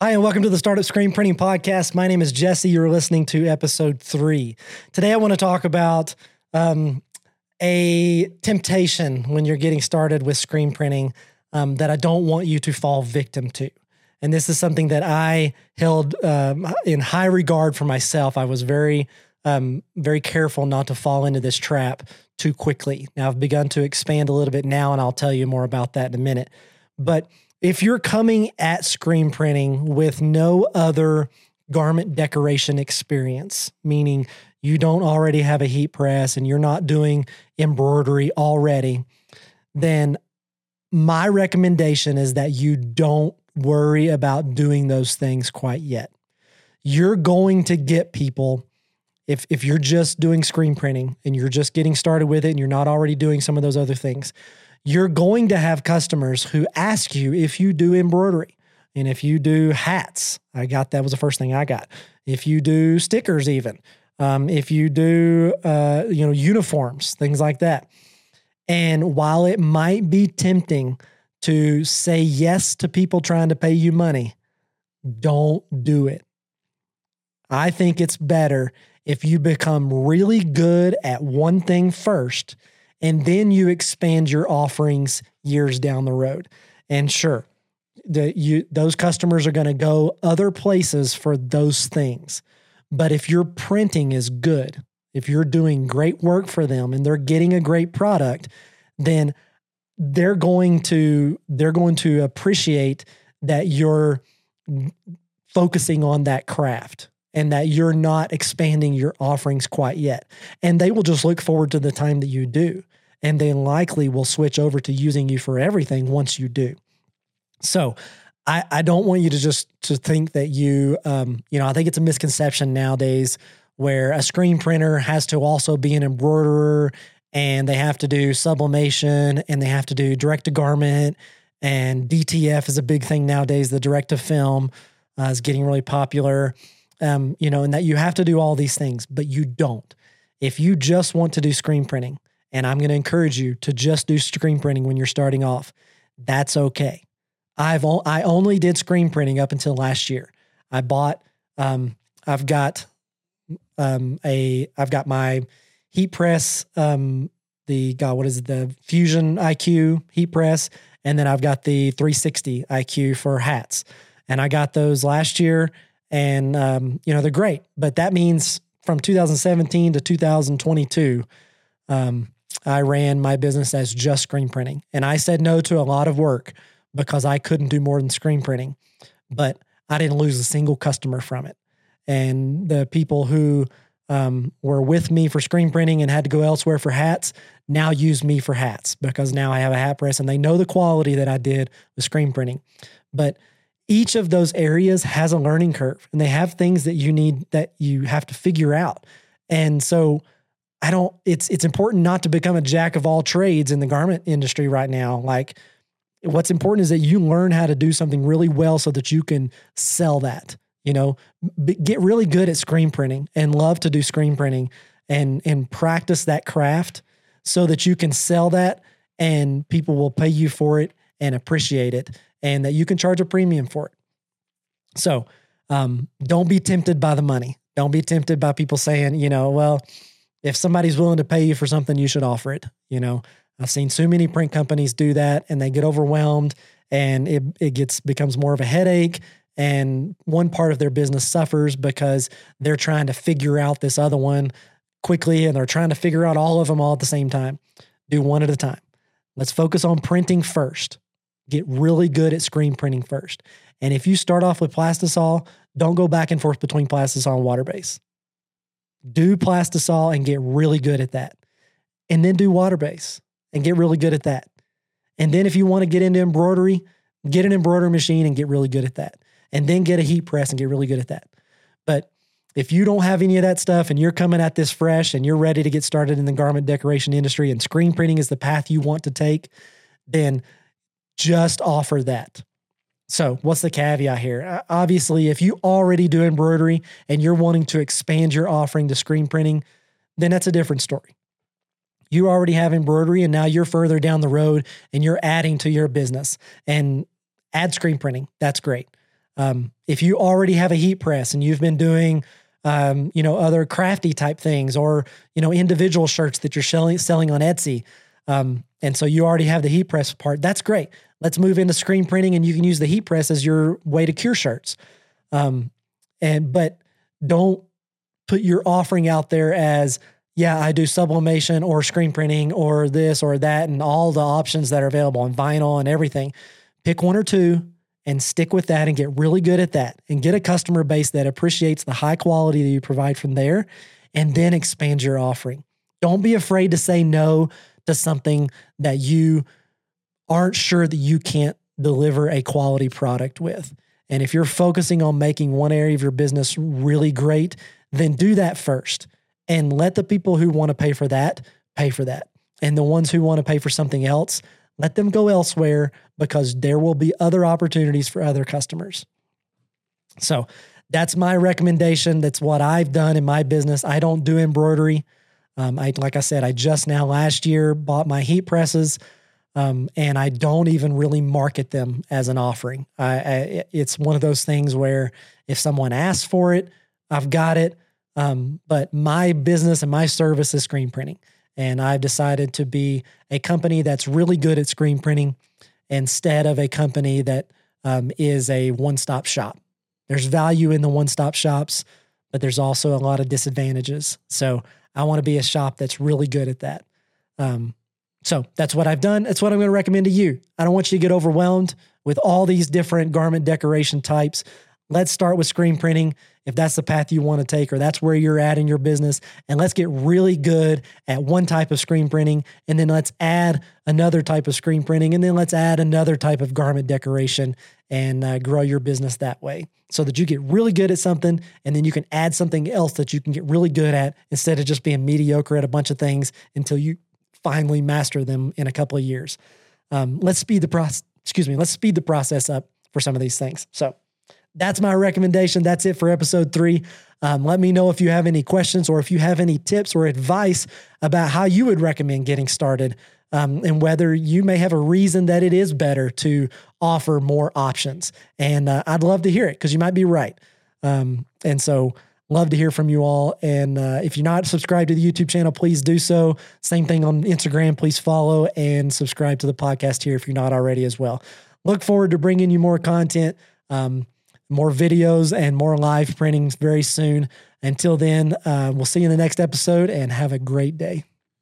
Hi, and welcome to the Startup Screen Printing Podcast. My name is Jesse. You're listening to episode three. Today, I want to talk about um, a temptation when you're getting started with screen printing um, that I don't want you to fall victim to. And this is something that I held um, in high regard for myself. I was very, um, very careful not to fall into this trap too quickly. Now, I've begun to expand a little bit now, and I'll tell you more about that in a minute. But if you're coming at screen printing with no other garment decoration experience, meaning you don't already have a heat press and you're not doing embroidery already, then my recommendation is that you don't worry about doing those things quite yet. You're going to get people if if you're just doing screen printing and you're just getting started with it and you're not already doing some of those other things, you're going to have customers who ask you if you do embroidery and if you do hats. I got that was the first thing I got. If you do stickers, even um, if you do uh, you know uniforms, things like that. And while it might be tempting to say yes to people trying to pay you money, don't do it. I think it's better if you become really good at one thing first and then you expand your offerings years down the road. And sure, the, you, those customers are going to go other places for those things. But if your printing is good, if you're doing great work for them and they're getting a great product, then they're going to they're going to appreciate that you're focusing on that craft and that you're not expanding your offerings quite yet. And they will just look forward to the time that you do. And they likely will switch over to using you for everything once you do. So I, I don't want you to just to think that you um, you know, I think it's a misconception nowadays where a screen printer has to also be an embroiderer and they have to do sublimation and they have to do direct to garment and DTF is a big thing nowadays. The direct to film uh, is getting really popular um, you know, and that you have to do all these things, but you don't. If you just want to do screen printing, and I'm going to encourage you to just do screen printing when you're starting off, that's okay. I've o- I only did screen printing up until last year. I bought um, I've got um, a I've got my heat press um, the God what is it the Fusion IQ heat press and then I've got the 360 IQ for hats and I got those last year and um, you know they're great. But that means from 2017 to 2022, um, I ran my business as just screen printing, and I said no to a lot of work because I couldn't do more than screen printing. But I didn't lose a single customer from it, and the people who um, were with me for screen printing and had to go elsewhere for hats now use me for hats because now I have a hat press and they know the quality that I did with screen printing. But each of those areas has a learning curve and they have things that you need that you have to figure out. And so I don't it's it's important not to become a jack of all trades in the garment industry right now. Like what's important is that you learn how to do something really well so that you can sell that. You know, get really good at screen printing and love to do screen printing and and practice that craft so that you can sell that and people will pay you for it and appreciate it and that you can charge a premium for it. So um, don't be tempted by the money. Don't be tempted by people saying, you know, well, if somebody's willing to pay you for something, you should offer it. You know, I've seen so many print companies do that and they get overwhelmed and it, it gets becomes more of a headache and one part of their business suffers because they're trying to figure out this other one quickly and they're trying to figure out all of them all at the same time. Do one at a time. Let's focus on printing first. Get really good at screen printing first. And if you start off with Plastisol, don't go back and forth between Plastisol and water base. Do Plastisol and get really good at that. And then do water base and get really good at that. And then if you want to get into embroidery, get an embroidery machine and get really good at that. And then get a heat press and get really good at that. But if you don't have any of that stuff and you're coming at this fresh and you're ready to get started in the garment decoration industry and screen printing is the path you want to take, then just offer that. So, what's the caveat here? Obviously, if you already do embroidery and you're wanting to expand your offering to screen printing, then that's a different story. You already have embroidery and now you're further down the road and you're adding to your business and add screen printing. That's great. Um, if you already have a heat press and you've been doing, um, you know, other crafty type things or, you know, individual shirts that you're selling, selling on Etsy, um, and so you already have the heat press part, that's great. Let's move into screen printing and you can use the heat press as your way to cure shirts. Um, and, but don't put your offering out there as, yeah, I do sublimation or screen printing or this or that and all the options that are available on vinyl and everything. Pick one or two and stick with that and get really good at that and get a customer base that appreciates the high quality that you provide from there and then expand your offering. Don't be afraid to say no to something that you aren't sure that you can't deliver a quality product with. And if you're focusing on making one area of your business really great, then do that first and let the people who want to pay for that pay for that. And the ones who want to pay for something else, let them go elsewhere because there will be other opportunities for other customers. So that's my recommendation. That's what I've done in my business. I don't do embroidery. Um, I like I said, I just now last year bought my heat presses, um, and I don't even really market them as an offering. I, I, it's one of those things where if someone asks for it, I've got it. Um, but my business and my service is screen printing. And I've decided to be a company that's really good at screen printing instead of a company that um, is a one stop shop. There's value in the one stop shops, but there's also a lot of disadvantages. So I want to be a shop that's really good at that. Um, so that's what I've done. That's what I'm going to recommend to you. I don't want you to get overwhelmed with all these different garment decoration types. Let's start with screen printing if that's the path you want to take or that's where you're at in your business. And let's get really good at one type of screen printing. And then let's add another type of screen printing. And then let's add another type of garment decoration and uh, grow your business that way so that you get really good at something. And then you can add something else that you can get really good at instead of just being mediocre at a bunch of things until you finally master them in a couple of years. Um, let's speed the process. Excuse me. Let's speed the process up for some of these things. So, that's my recommendation. That's it for episode three. Um, let me know if you have any questions or if you have any tips or advice about how you would recommend getting started um, and whether you may have a reason that it is better to offer more options. And uh, I'd love to hear it because you might be right. Um, and so, love to hear from you all. And uh, if you're not subscribed to the YouTube channel, please do so. Same thing on Instagram. Please follow and subscribe to the podcast here if you're not already as well. Look forward to bringing you more content. Um, more videos and more live printings very soon. Until then, uh, we'll see you in the next episode and have a great day.